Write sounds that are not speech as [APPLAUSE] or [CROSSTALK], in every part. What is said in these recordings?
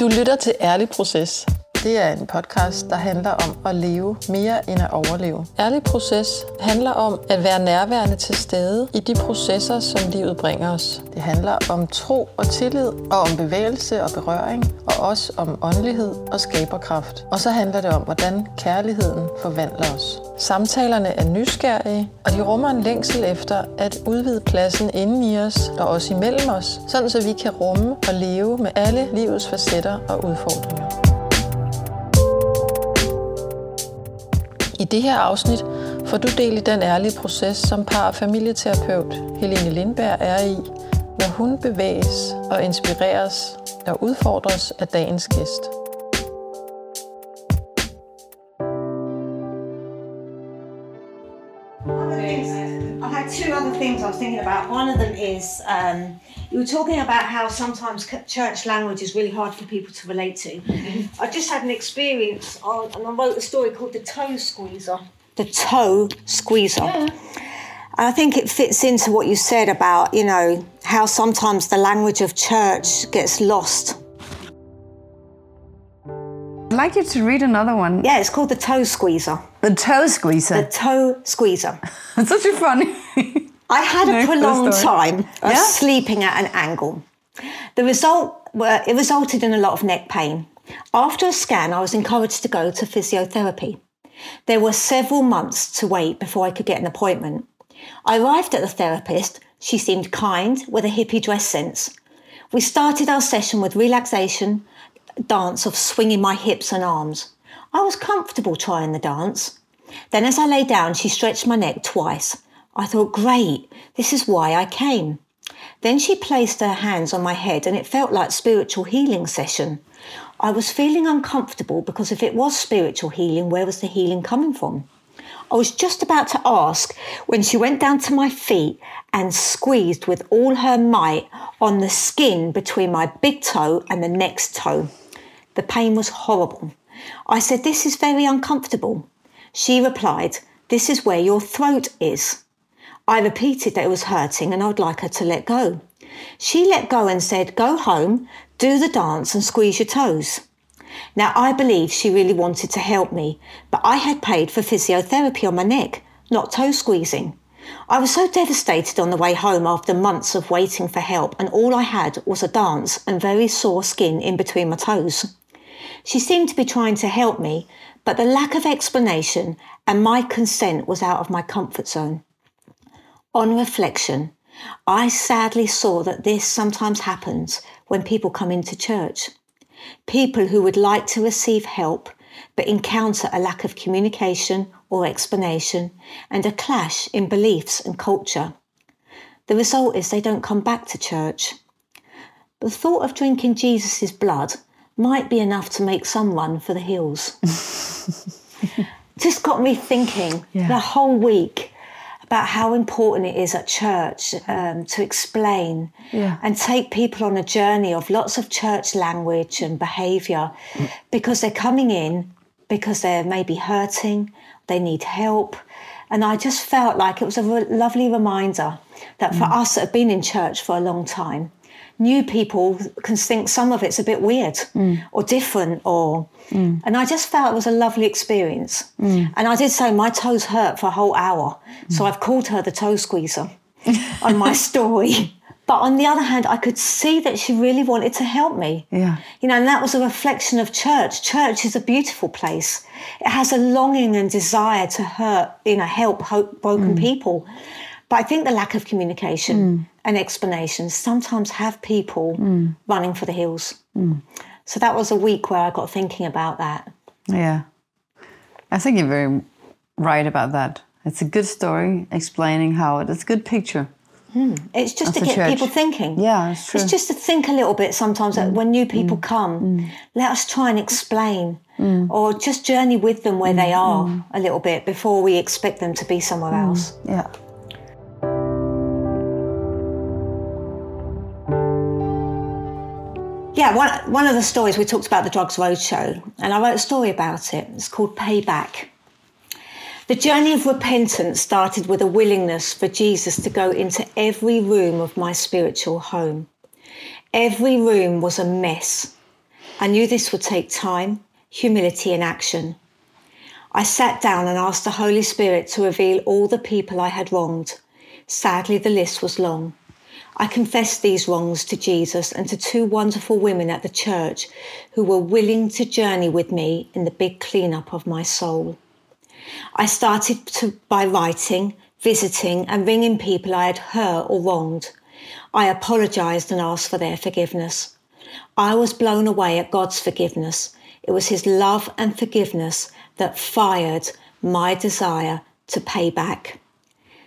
Du lytter til Ærlig Proces. Det er en podcast, der handler om at leve mere end at overleve. Ærlig Proces handler om at være nærværende til stede i de processer, som livet bringer os. Det handler om tro og tillid, og om bevægelse og berøring, og også om åndelighed og skaberkraft. Og så handler det om, hvordan kærligheden forvandler os. Samtalerne er nysgerrige, og de rummer en længsel efter at udvide pladsen inden i os og også imellem os, sådan så vi kan rumme og leve med alle livets facetter og udfordringer. I det her afsnit får du del i den ærlige proces, som par- og familieterapeut Helene Lindberg er i, når hun bevæges og inspireres og udfordres af dagens gæst. I had two other things I was thinking about. One of them is um, you were talking about how sometimes church language is really hard for people to relate to. I just had an experience, on, and I wrote a story called The Toe Squeezer. The Toe Squeezer. And I think it fits into what you said about, you know, how sometimes the language of church gets lost. I'd like you to read another one. Yeah, it's called The Toe Squeezer. The toe squeezer. The Toe Squeezer. [LAUGHS] It's such a funny. [LAUGHS] I had a prolonged time of Yeah? sleeping at an angle. The result were, it resulted in a lot of neck pain. After a scan, I was encouraged to go to physiotherapy. There were several months to wait before I could get an appointment. I arrived at the therapist. She seemed kind with a hippie dress sense. We started our session with relaxation dance of swinging my hips and arms. I was comfortable trying the dance. Then, as I lay down, she stretched my neck twice. I thought, great, this is why I came. Then she placed her hands on my head and it felt like spiritual healing session. I was feeling uncomfortable because if it was spiritual healing, where was the healing coming from? I was just about to ask when she went down to my feet and squeezed with all her might on the skin between my big toe and the next toe. The pain was horrible. I said, This is very uncomfortable. She replied, This is where your throat is. I repeated that it was hurting and I'd like her to let go. She let go and said, Go home, do the dance and squeeze your toes. Now, I believe she really wanted to help me, but I had paid for physiotherapy on my neck, not toe squeezing. I was so devastated on the way home after months of waiting for help, and all I had was a dance and very sore skin in between my toes. She seemed to be trying to help me, but the lack of explanation and my consent was out of my comfort zone. On reflection, I sadly saw that this sometimes happens when people come into church. People who would like to receive help but encounter a lack of communication or explanation and a clash in beliefs and culture. The result is they don't come back to church. The thought of drinking Jesus' blood might be enough to make some run for the hills. [LAUGHS] Just got me thinking Yeah. the whole week about how important it is at church um, to explain Yeah. and take people on a journey of lots of church language and behaviour because they're coming in because they're maybe hurting, they need help. And I just felt like it was a re- lovely reminder that for us that have been in church for a long time, new people can think some of it's a bit weird mm. or different or mm. and I just felt it was a lovely experience. Mm. And I did say my toes hurt for a whole hour. So I've called her the toe squeezer on my [LAUGHS] story. But on the other hand, I could see that she really wanted to help me. Yeah. You know, and that was a reflection of church. Church is a beautiful place. It has a longing and desire to hurt, you know, help hope broken people. But I think the lack of communication mm. and explanations sometimes have people mm. running for the hills. Mm. So that was a week where I got thinking about that. Yeah. I think you're very right about that. It's a good story explaining how it, it's a good picture. Hmm. It's just to get church. people thinking. Yeah, it's true. It's just to think a little bit sometimes that when new people come, let us try and explain or just journey with them where they are a little bit before we expect them to be somewhere else. Yeah. Yeah, one, one of the stories we talked about the Drugs Roadshow, and I wrote a story about it. It's called Payback. The journey of repentance started with a willingness for Jesus to go into every room of my spiritual home. Every room was a mess. I knew this would take time, humility, and action. I sat down and asked the Holy Spirit to reveal all the people I had wronged. Sadly, the list was long. I confessed these wrongs to Jesus and to two wonderful women at the church who were willing to journey with me in the big cleanup of my soul. I started to, by writing, visiting, and ringing people I had hurt or wronged. I apologized and asked for their forgiveness. I was blown away at God's forgiveness. It was His love and forgiveness that fired my desire to pay back.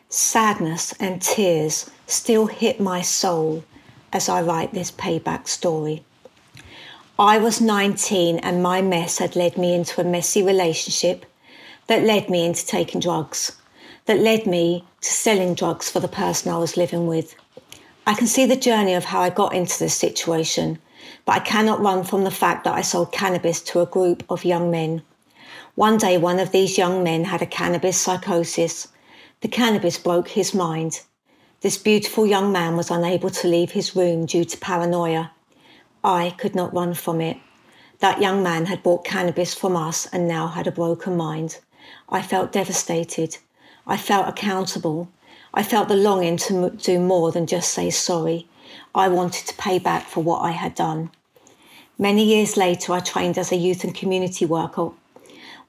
Sadness and tears still hit my soul as I write this payback story. I was 19 and my mess had led me into a messy relationship that led me into taking drugs, that led me to selling drugs for the person I was living with. I can see the journey of how I got into this situation, but I cannot run from the fact that I sold cannabis to a group of young men. One day, one of these young men had a cannabis psychosis. The cannabis broke his mind. This beautiful young man was unable to leave his room due to paranoia. I could not run from it. That young man had bought cannabis from us and now had a broken mind. I felt devastated. I felt accountable. I felt the longing to do more than just say sorry. I wanted to pay back for what I had done. Many years later, I trained as a youth and community worker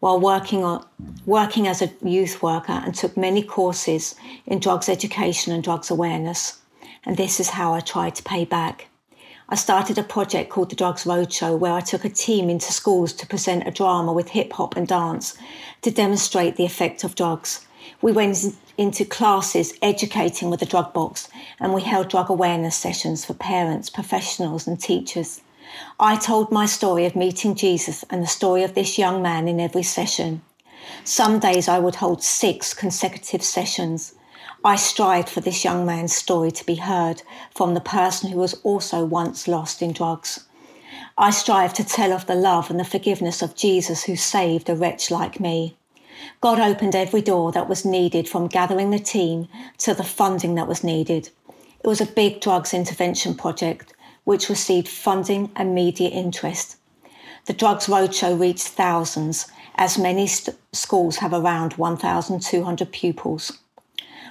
while working, on, working as a youth worker and took many courses in drugs education and drugs awareness. And this is how I tried to pay back. I started a project called the Drugs Roadshow where I took a team into schools to present a drama with hip hop and dance to demonstrate the effect of drugs. We went into classes educating with the drug box and we held drug awareness sessions for parents, professionals, and teachers. I told my story of meeting Jesus and the story of this young man in every session. Some days I would hold six consecutive sessions. I strived for this young man's story to be heard from the person who was also once lost in drugs. I strive to tell of the love and the forgiveness of Jesus who saved a wretch like me. God opened every door that was needed from gathering the team to the funding that was needed. It was a big drugs intervention project which received funding and media interest. The Drugs Roadshow reached thousands, as many st- schools have around 1,200 pupils.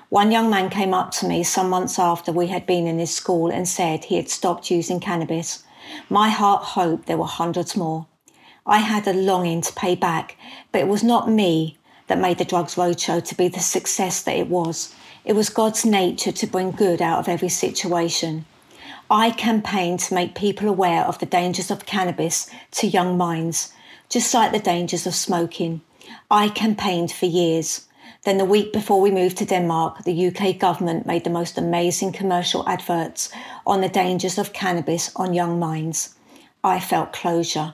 One young man came up to me some months after we had been in his school and said he had stopped using cannabis. My heart hoped there were hundreds more. I had a longing to pay back, but it was not me that made the Drugs Roadshow to be the success that it was. It was God's nature to bring good out of every situation. I campaigned to make people aware of the dangers of cannabis to young minds, just like the dangers of smoking. I campaigned for years. Then, the week before we moved to Denmark, the UK government made the most amazing commercial adverts on the dangers of cannabis on young minds. I felt closure.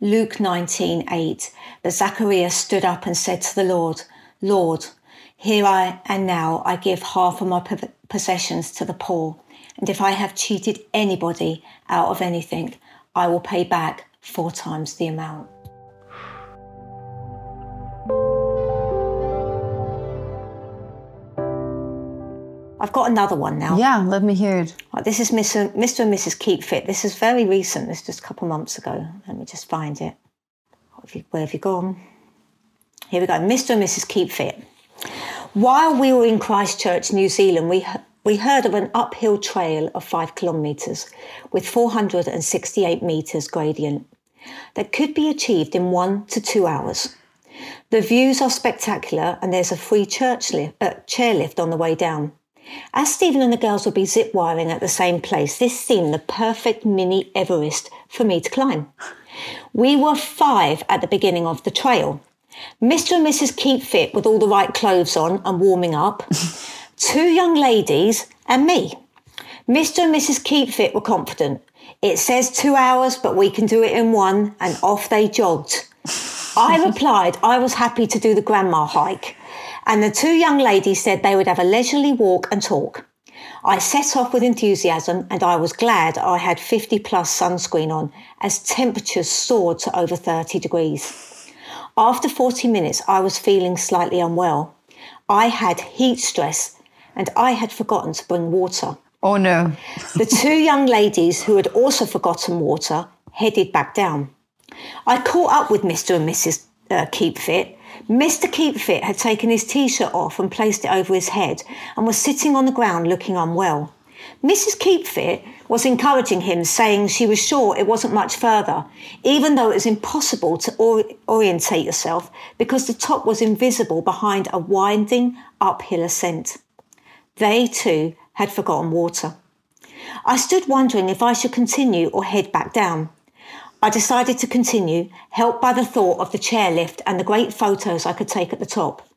Luke 19:8. But Zacchaeus stood up and said to the Lord, Lord, here I and now I give half of my possessions to the poor. And if I have cheated anybody out of anything, I will pay back four times the amount. I've got another one now. Yeah, let me hear it. Right, this is Mr. and Mrs. Keep Fit. This is very recent. This is just a couple months ago. Let me just find it. Where have you gone? Here we go. Mr. and Mrs. Keep Fit. While we were in Christchurch, New Zealand, we we heard of an uphill trail of five kilometres with 468 metres gradient that could be achieved in one to two hours. The views are spectacular and there's a free church lift, uh, chairlift on the way down. As Stephen and the girls will be zip wiring at the same place, this seemed the perfect mini Everest for me to climb. We were five at the beginning of the trail. Mr. and Mrs. Keep Fit with all the right clothes on and warming up. [LAUGHS] two young ladies and me. Mr. and Mrs. Keep Fit were confident. It says two hours, but we can do it in one, and off they jogged. I replied I was happy to do the grandma hike, and the two young ladies said they would have a leisurely walk and talk. I set off with enthusiasm, and I was glad I had 50 plus sunscreen on as temperatures soared to over 30 degrees. After 40 minutes, I was feeling slightly unwell. I had heat stress and I had forgotten to bring water. Oh no. the two [LAUGHS] young ladies who had also forgotten water headed back down. I caught up with Mr. and Mrs. Uh, Keep Fit. Mr. Keepfit had taken his t shirt off and placed it over his head and was sitting on the ground looking unwell. Mrs. Keepfit was encouraging him, saying she was sure it wasn't much further, even though it was impossible to or- orientate yourself because the top was invisible behind a winding uphill ascent. They too had forgotten water. I stood wondering if I should continue or head back down. I decided to continue, helped by the thought of the chairlift and the great photos I could take at the top.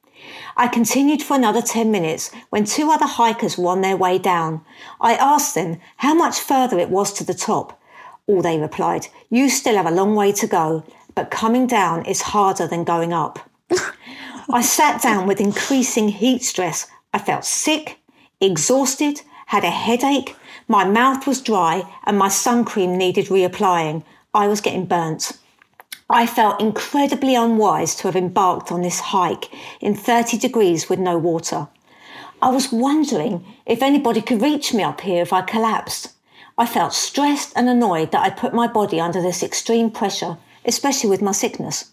I continued for another 10 minutes when two other hikers were on their way down. I asked them how much further it was to the top. All they replied, You still have a long way to go, but coming down is harder than going up. [LAUGHS] I sat down with increasing heat stress. I felt sick, exhausted, had a headache, my mouth was dry, and my sun cream needed reapplying. I was getting burnt. I felt incredibly unwise to have embarked on this hike in 30 degrees with no water. I was wondering if anybody could reach me up here if I collapsed. I felt stressed and annoyed that I'd put my body under this extreme pressure, especially with my sickness.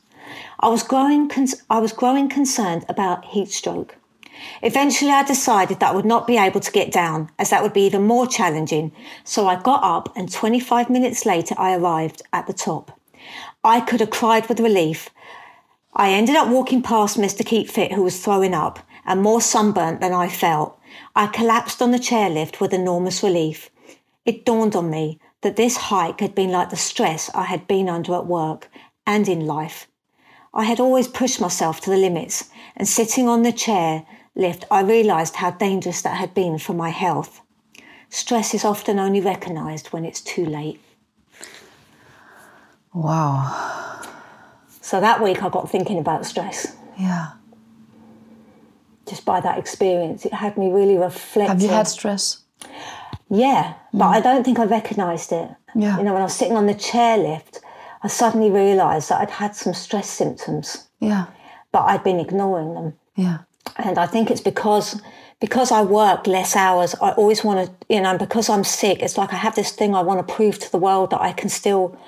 I was growing, con- I was growing concerned about heat stroke. Eventually, I decided that I would not be able to get down, as that would be even more challenging. So I got up, and 25 minutes later, I arrived at the top. I could have cried with relief. I ended up walking past Mr. Keep Fit, who was throwing up and more sunburnt than I felt. I collapsed on the chairlift with enormous relief. It dawned on me that this hike had been like the stress I had been under at work and in life. I had always pushed myself to the limits, and sitting on the chair lift, I realised how dangerous that had been for my health. Stress is often only recognised when it's too late. Wow. So that week I got thinking about stress. Yeah. Just by that experience, it had me really reflect. Have you had stress? Yeah, but mm. I don't think I recognised it. Yeah. You know, when I was sitting on the chairlift, I suddenly realised that I'd had some stress symptoms, Yeah. but I'd been ignoring them. Yeah. And I think it's because because I work less hours. I always want to, you know, and because I'm sick, it's like I have this thing I want to prove to the world that I can still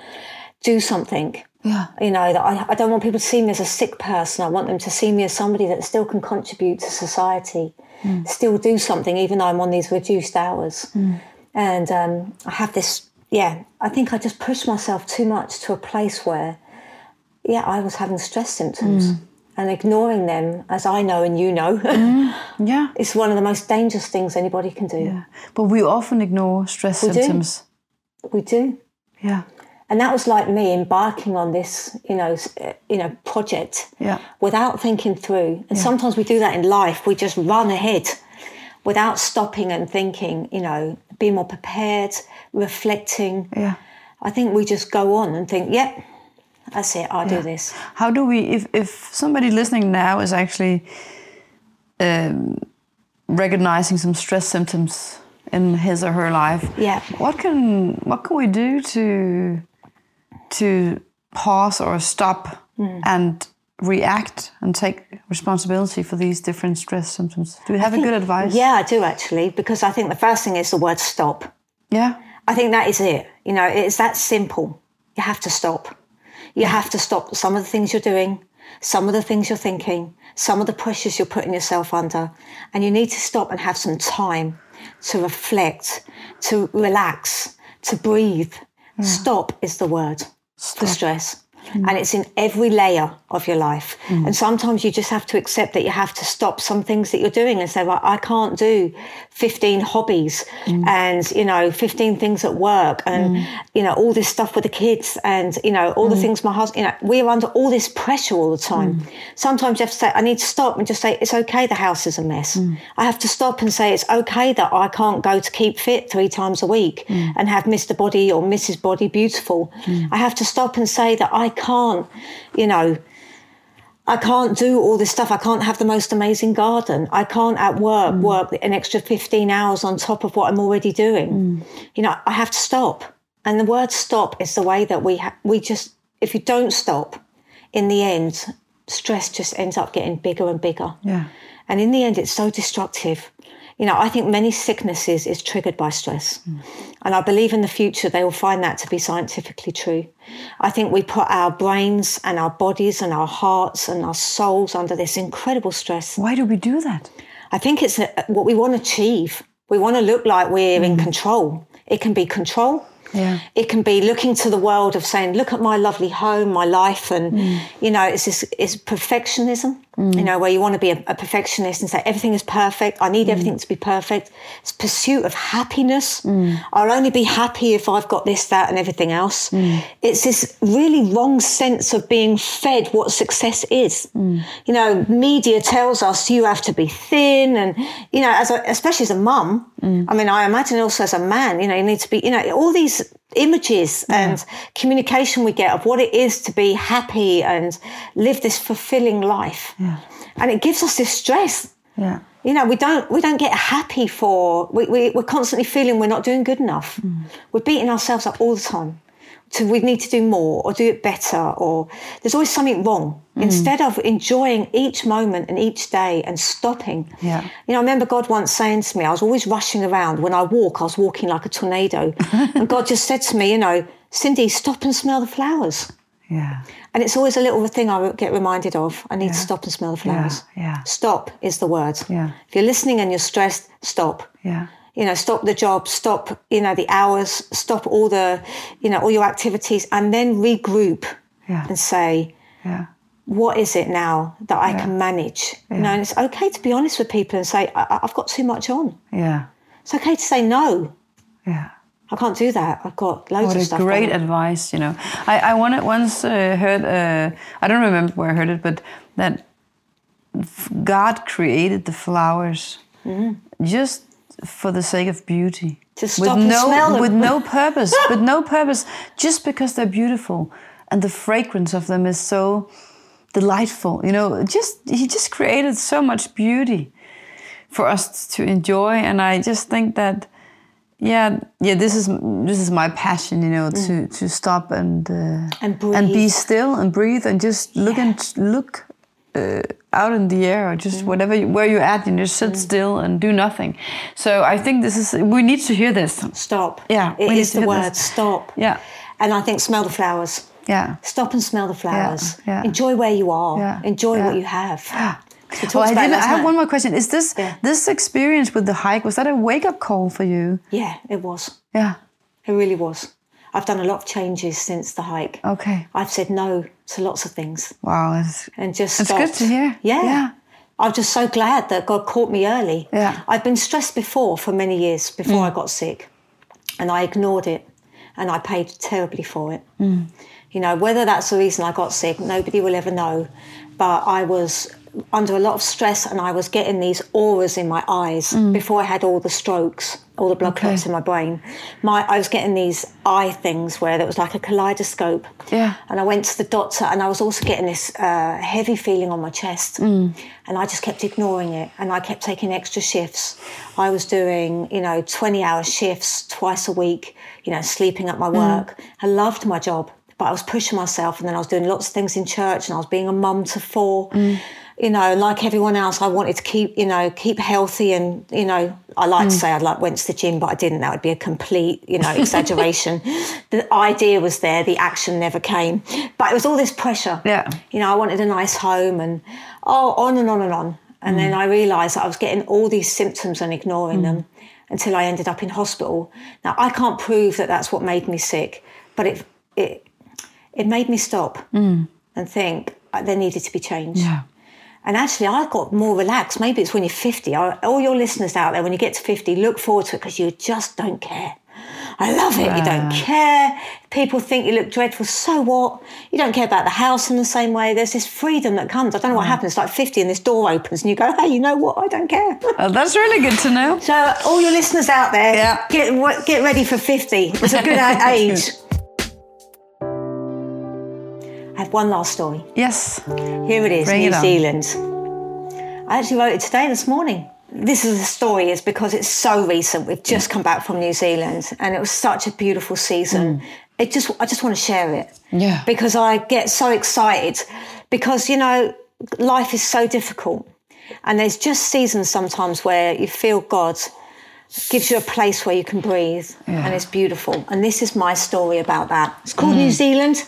do something. Yeah. You know, that I, I don't want people to see me as a sick person. I want them to see me as somebody that still can contribute to society, hmm. still do something, even though I'm on these reduced hours. Hmm. And um, I have this, yeah, I think I just pushed myself too much to a place where, yeah, I was having stress symptoms. Hmm. And ignoring them, as I know and you know, [LAUGHS] Yeah. it's one of the most dangerous things anybody can do. Yeah. But we often ignore stress do. symptoms. We do. Yeah. And that was like me embarking on this, you know, uh, you know, project Yeah. without thinking through. And sometimes we do that in life. We just run ahead without stopping and thinking, you know, be more prepared, reflecting. Yeah. I think we just go on and think, yep, that's it, I'll do this. How do we, if, if somebody listening now is actually um, recognizing some stress symptoms in his or her life, Yeah. what can what can we do to to pause or stop Hmm. and react and take responsibility for these different stress symptoms? Do you have a good advice? Yeah, I do actually, because I think the first thing is the word stop. Yeah. I think that is it. You know, it's that simple. You have to stop. You have to stop some of the things you're doing, some of the things you're thinking, some of the pressures you're putting yourself under. And you need to stop and have some time to reflect, to relax, to breathe. Hmm. Stop is the word for stress. Mm. And it's in every layer of your life. Mm. And sometimes you just have to accept that you have to stop some things that you're doing and say, well, I can't do 15 hobbies mm. and, you know, 15 things at work and, you know, all this stuff with the kids and, you know, all the things my husband, you know, we're under all this pressure all the time. Sometimes you have to say, I need to stop and just say, it's okay, the house is a mess. I have to stop and say, it's okay that I can't go to keep fit three times a week and have Mr. Body or Mrs. Body beautiful. I have to stop and say that I can't, you know, I can't do all this stuff. I can't have the most amazing garden. I can't at work mm. work an extra 15 hours on top of what I'm already doing. Mm. You know, I have to stop. And the word stop is the way that we ha- we just if you don't stop, in the end, stress just ends up getting bigger and bigger. Yeah. And in the end, it's so destructive. You know, I think many sicknesses is triggered by stress. Mm. And I believe in the future they will find that to be scientifically true. I think we put our brains and our bodies and our hearts and our souls under this incredible stress. Why do we do that? I think it's what we want to achieve. We want to look like we're in mm. control. It can be control. Yeah. It can be looking to the world of saying, "Look at my lovely home, my life," and mm. you know, it's this it's perfectionism. Mm. You know, where you want to be a, a perfectionist and say everything is perfect. I need mm. everything to be perfect. It's pursuit of happiness. Mm. I'll only be happy if I've got this, that, and everything else. It's this really wrong sense of being fed what success is. You know, media tells us you have to be thin, and you know, as a, especially as a mum. I mean, I imagine also as a man, you know, you need to be, you know, all these images and communication we get of what it is to be happy and live this fulfilling life. And it gives us this stress. Yeah. You know, we don't we don't get happy for we, we we're constantly feeling we're not doing good enough. Mm. We're beating ourselves up all the time. So we need to do more or do it better or there's always something wrong. Mm. Instead of enjoying each moment and each day and stopping. Yeah. You know, I remember God once saying to me, I was always rushing around. When I walk, I was walking like a tornado. [LAUGHS] and God just said to me, you know, Cindy, stop and smell the flowers. Yeah. And it's always a little thing I get reminded of. I need to stop and smell the flowers. yeah. Stop is the word. Yeah. If you're listening and you're stressed, stop. Yeah. You know, stop the job, stop, you know, the hours, stop all the, you know, all your activities, and then regroup Yeah. and say, Yeah. what is it now that I can manage? You know, and it's okay to be honest with people and say, I- I've got too much on. Yeah. It's okay to say no. Yeah. I can't do that. I've got loads What of stuff. great advice, you know. I, I once uh, heard, uh, I don't remember where I heard it, but that God created the flowers just for the sake of beauty. To with stop and no. With no [LAUGHS] purpose, with no purpose, just because they're beautiful. And the fragrance of them is so delightful. You know, just He just created so much beauty for us to enjoy. And I just think that yeah yeah this is this is my passion you know to to stop and uh, Mm. And and be still and breathe and just look and look uh, out in the air or just Mm. whatever you, where you're at and just sit still and do nothing so i think this is we need to hear this Stop. Yeah, It is the word. this. Stop. yeah And I think smell the flowers. yeah Stop and smell the flowers. yeah. Enjoy where you are. Yeah, Enjoy yeah. what you have. Talked [GASPS] well, I, didn't, I have night. one more question. Is this Yeah. this experience with the hike? Was that a wake up call for you? Yeah, it was. Yeah. It really was. I've done a lot of changes since the hike. Okay. I've said no to lots of things Wow. It's, and just It's good to hear. Yeah. Yeah. I'm just so glad that God caught me early. Yeah. I've been stressed before for many years before mm. I got sick, and I ignored it, and I paid terribly for it. Mm. You know, whether that's the reason I got sick, nobody will ever know. But I was under a lot of stress, and I was getting these auras in my eyes mm. before I had all the strokes, all the blood Okay. clots in my brain. My, I was getting these eye things where there was like a kaleidoscope. Yeah. And I went to the doctor, and I was also getting this uh, heavy feeling on my chest. Mm. And I just kept ignoring it, and I kept taking extra shifts. I was doing, you know, 20 hour shifts twice a week, you know, sleeping at my mm. work. I loved my job, but I was pushing myself, and then I was doing lots of things in church, and I was being a mum to four. You know, like everyone else, I wanted to keep, you know, keep healthy, and you know, I like to mm. say I like went to the gym, but I didn't. That would be a complete, you know, exaggeration. [LAUGHS] the idea was there, the action never came, but it was all this pressure. Yeah. You know, I wanted a nice home, and oh, on and on and on. And then mm. I realised that I was getting all these symptoms and ignoring mm. them until I ended up in hospital. Now I can't prove that that's what made me sick, but it it it made me stop and think uh, there needed to be change. Yeah. And actually, I got more relaxed. Maybe it's when you're 50. All your listeners out there, when you get to 50, look forward to it because you just don't care. I love it. You don't care. People think you look dreadful. So what? You don't care about the house in the same way. There's this freedom that comes. I don't know what happens. It's like 50 and this door opens and you go, hey, you know what? I don't care. [LAUGHS] Oh, that's really good to know. So, all your listeners out there, Yeah. get, get ready for 50. It's a good [LAUGHS] age. One last story. Yes. Here it is, Bring New it on. Zealand. I actually wrote it today, this morning. This is the story is because it's so recent. We've just come back from New Zealand, and it was such a beautiful season. Mm. It just, I just want to share it. Yeah. Because I get so excited because you know life is so difficult. And there's just seasons sometimes where you feel God gives you a place where you can breathe Yeah. and it's beautiful. And this is my story about that. It's called mm. New Zealand.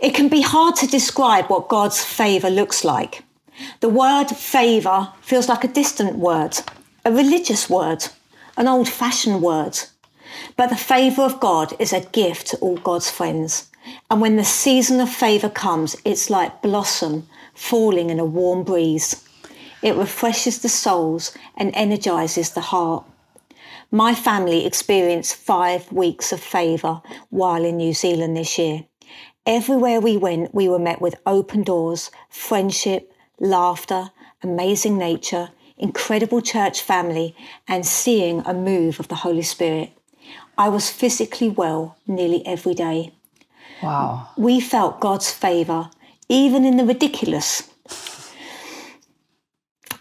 It can be hard to describe what God's favour looks like. The word favour feels like a distant word, a religious word, an old fashioned word. But the favour of God is a gift to all God's friends. And when the season of favour comes, it's like blossom falling in a warm breeze. It refreshes the souls and energises the heart. My family experienced five weeks of favour while in New Zealand this year. Everywhere we went, we were met with open doors, friendship, laughter, amazing nature, incredible church family, and seeing a move of the Holy Spirit. I was physically well nearly every day. Wow. We felt God's favour, even in the ridiculous.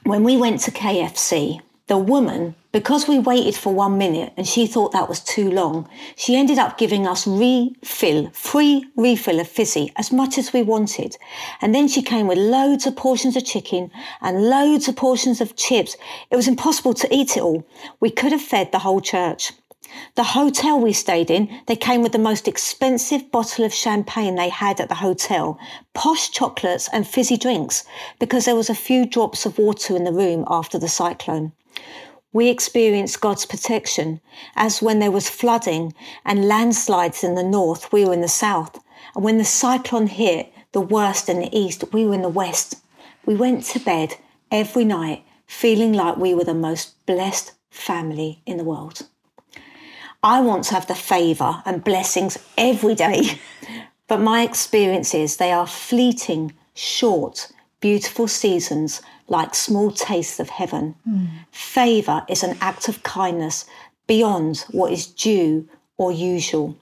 When we went to KFC, the woman, because we waited for one minute and she thought that was too long, she ended up giving us refill, free refill of fizzy, as much as we wanted. And then she came with loads of portions of chicken and loads of portions of chips. It was impossible to eat it all. We could have fed the whole church. The hotel we stayed in, they came with the most expensive bottle of champagne they had at the hotel, posh chocolates and fizzy drinks, because there was a few drops of water in the room after the cyclone. We experienced God's protection, as when there was flooding and landslides in the north, we were in the south. And when the cyclone hit, the worst in the east, we were in the west. We went to bed every night feeling like we were the most blessed family in the world. I want to have the favour and blessings every day, [LAUGHS] but my experience is they are fleeting, short, beautiful seasons like small tastes of heaven. Favour is an act of kindness beyond what is due or usual.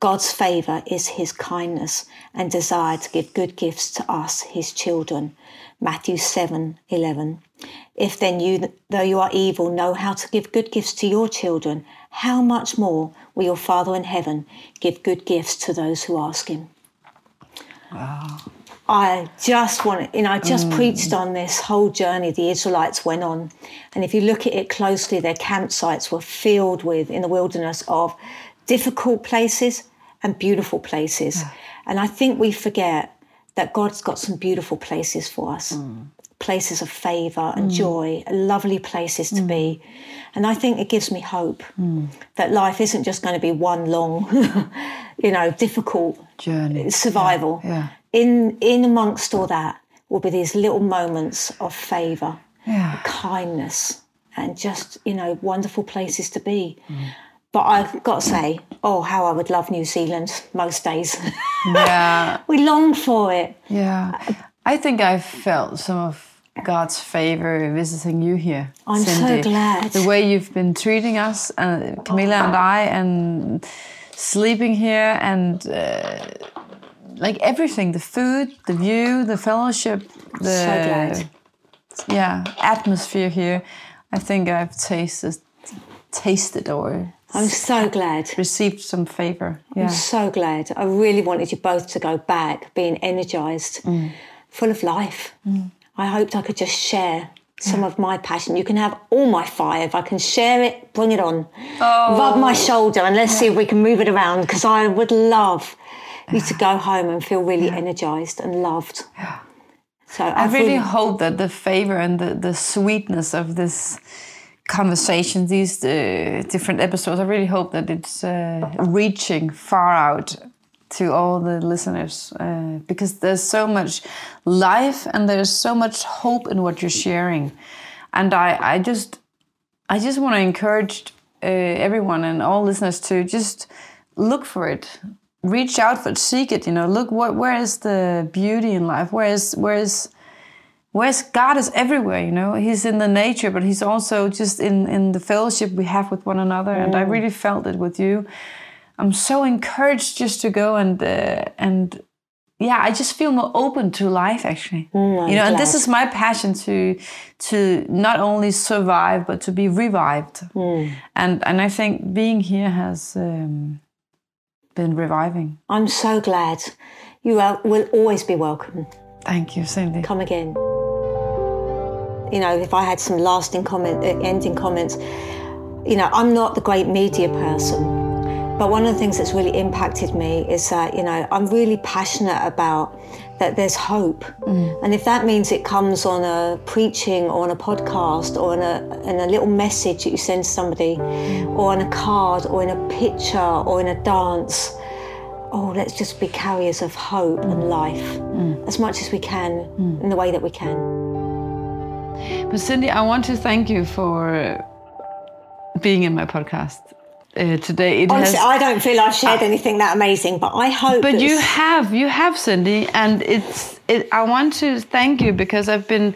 God's favour is his kindness and desire to give good gifts to us, his children. Matthew 7 11. If then you, though you are evil, know how to give good gifts to your children, how much more will your Father in heaven give good gifts to those who ask him? I just want to, you know, I just mm. preached on this whole journey the Israelites went on. And if you look at it closely, their campsites were filled with, in the wilderness, of difficult places and beautiful places. And I think we forget that God's got some beautiful places for us mm. places of favour and mm. joy, lovely places to be. And I think it gives me hope that life isn't just going to be one long, [LAUGHS] you know, difficult Journey. survival. Yeah. In in amongst all that will be these little moments of favour, Yeah. kindness, and just you know wonderful places to be. But I've got to say, oh, how I would love New Zealand most days. Yeah. [LAUGHS] we long for it. Yeah. I think I've felt some of God's favor visiting you here. I'm so glad. The way you've been treating us, uh, Camilla and I, and sleeping here, and uh, like everything the food, the view, the fellowship, the So glad. yeah atmosphere here. I think I've tasted, tasted or I'm so glad. received some favor. Yeah. I'm so glad. I really wanted you both to go back being energized, mm. full of life. Mm. I hoped I could just share some of my passion. You can have all my fire. If I can share it, bring it on. Rub my oh. shoulder and let's see if we can move it around because I would love you to go home and feel really energized and loved. So I really hope that the favor and the, the sweetness of this conversation, these uh, different episodes, I really hope that it's uh, reaching far out to all the listeners uh, because there's so much life and there's so much hope in what you're sharing. And I, I just I just want to encourage uh, everyone and all listeners to just look for it, reach out for it, seek it. You know, look what where is the beauty in life? Where is where is where's God is everywhere. You know, He's in the nature, but He's also just in in the fellowship we have with one another. And I really felt it with you. I'm so encouraged just to go and uh, and yeah, I just feel more open to life actually. you know, and this is my passion to to not only survive but to be revived. And and I think being here has um, been reviving. I'm so glad. You are, will always be welcome. Thank you, Cindy. Come again. you know, if I had some lasting comment, uh, ending comments, you know, I'm not the great media person. But one of the things that's really impacted me is that, you know, I'm really passionate about that there's hope. Mm. And if that means it comes on a preaching or on a podcast or in a, in a little message that you send somebody mm. or on a card or in a picture or in a dance, oh, let's just be carriers of hope mm. and life mm. as much as we can mm. in the way that we can. But Cindy, I want to thank you for being in my podcast uh, today. It Honestly, has, I don't feel I've shared uh, anything that amazing, but I hope. But you have, you have, Cindy, and it's. It, I want to thank you because I've been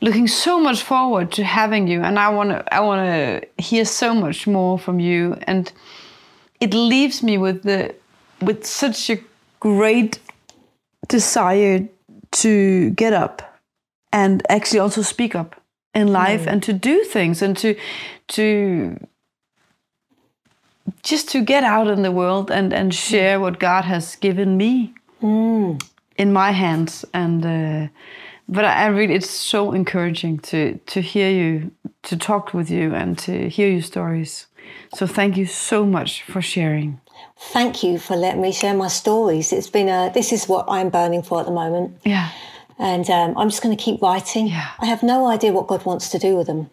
looking so much forward to having you, and I want to. I want to hear so much more from you, and it leaves me with the with such a great desire to get up and actually also speak up in life mm. and to do things and to to just to get out in the world and and share what God has given me mm. in my hands. And uh, but I really it's so encouraging to to hear you to talk with you and to hear your stories. So thank you so much for sharing. Thank you for letting me share my stories. It's been a this is what I'm burning for at the moment. Yeah. And um, I'm just going to keep writing. Yeah. I have no idea what God wants to do with them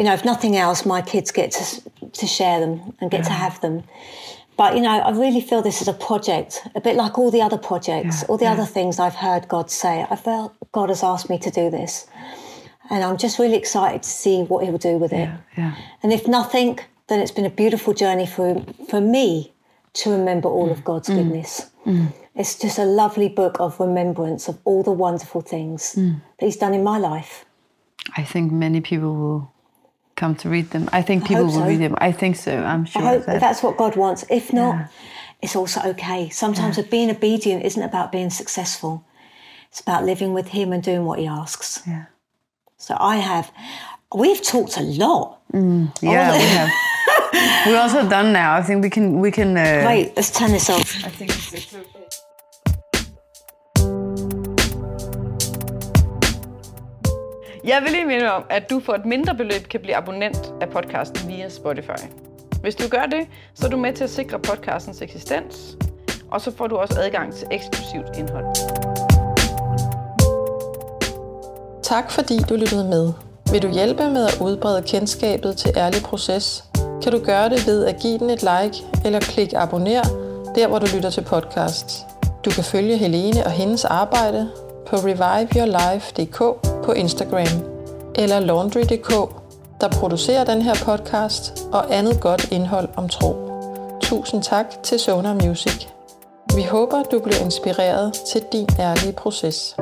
you know, if nothing else, my kids get to, to share them and get yeah. to have them. But, you know, I really feel this is a project, a bit like all the other projects, yeah. all the yeah. other things I've heard God say. I felt God has asked me to do this. And I'm just really excited to see what He'll do with it. Yeah. And if nothing, then it's been a beautiful journey for, for me to remember all mm. of God's mm. goodness. Mm. It's just a lovely book of remembrance of all the wonderful things mm. that He's done in my life. I think many people will come to read them. I think people I will so. read them. I think so. I'm sure. I hope that. that's what God wants. If not, yeah. it's also okay. Sometimes yeah. being obedient isn't about being successful. It's about living with Him and doing what He asks. Yeah. So I have. We've talked a lot. Mm, yeah, we have. [LAUGHS] We're also done now. I think we can. We can. Uh, Wait, let's turn this off. I think it's Jeg vil lige minde om, at du for et mindre beløb kan blive abonnent af podcasten via Spotify. Hvis du gør det, så er du med til at sikre podcastens eksistens, og så får du også adgang til eksklusivt indhold. Tak fordi du lyttede med. Vil du hjælpe med at udbrede kendskabet til Ærlig Proces, kan du gøre det ved at give den et like eller klik abonner der, hvor du lytter til podcasts. Du kan følge Helene og hendes arbejde på reviveyourlife.dk på Instagram eller laundry.dk, der producerer den her podcast og andet godt indhold om tro. Tusind tak til Sonar Music. Vi håber, du bliver inspireret til din ærlige proces.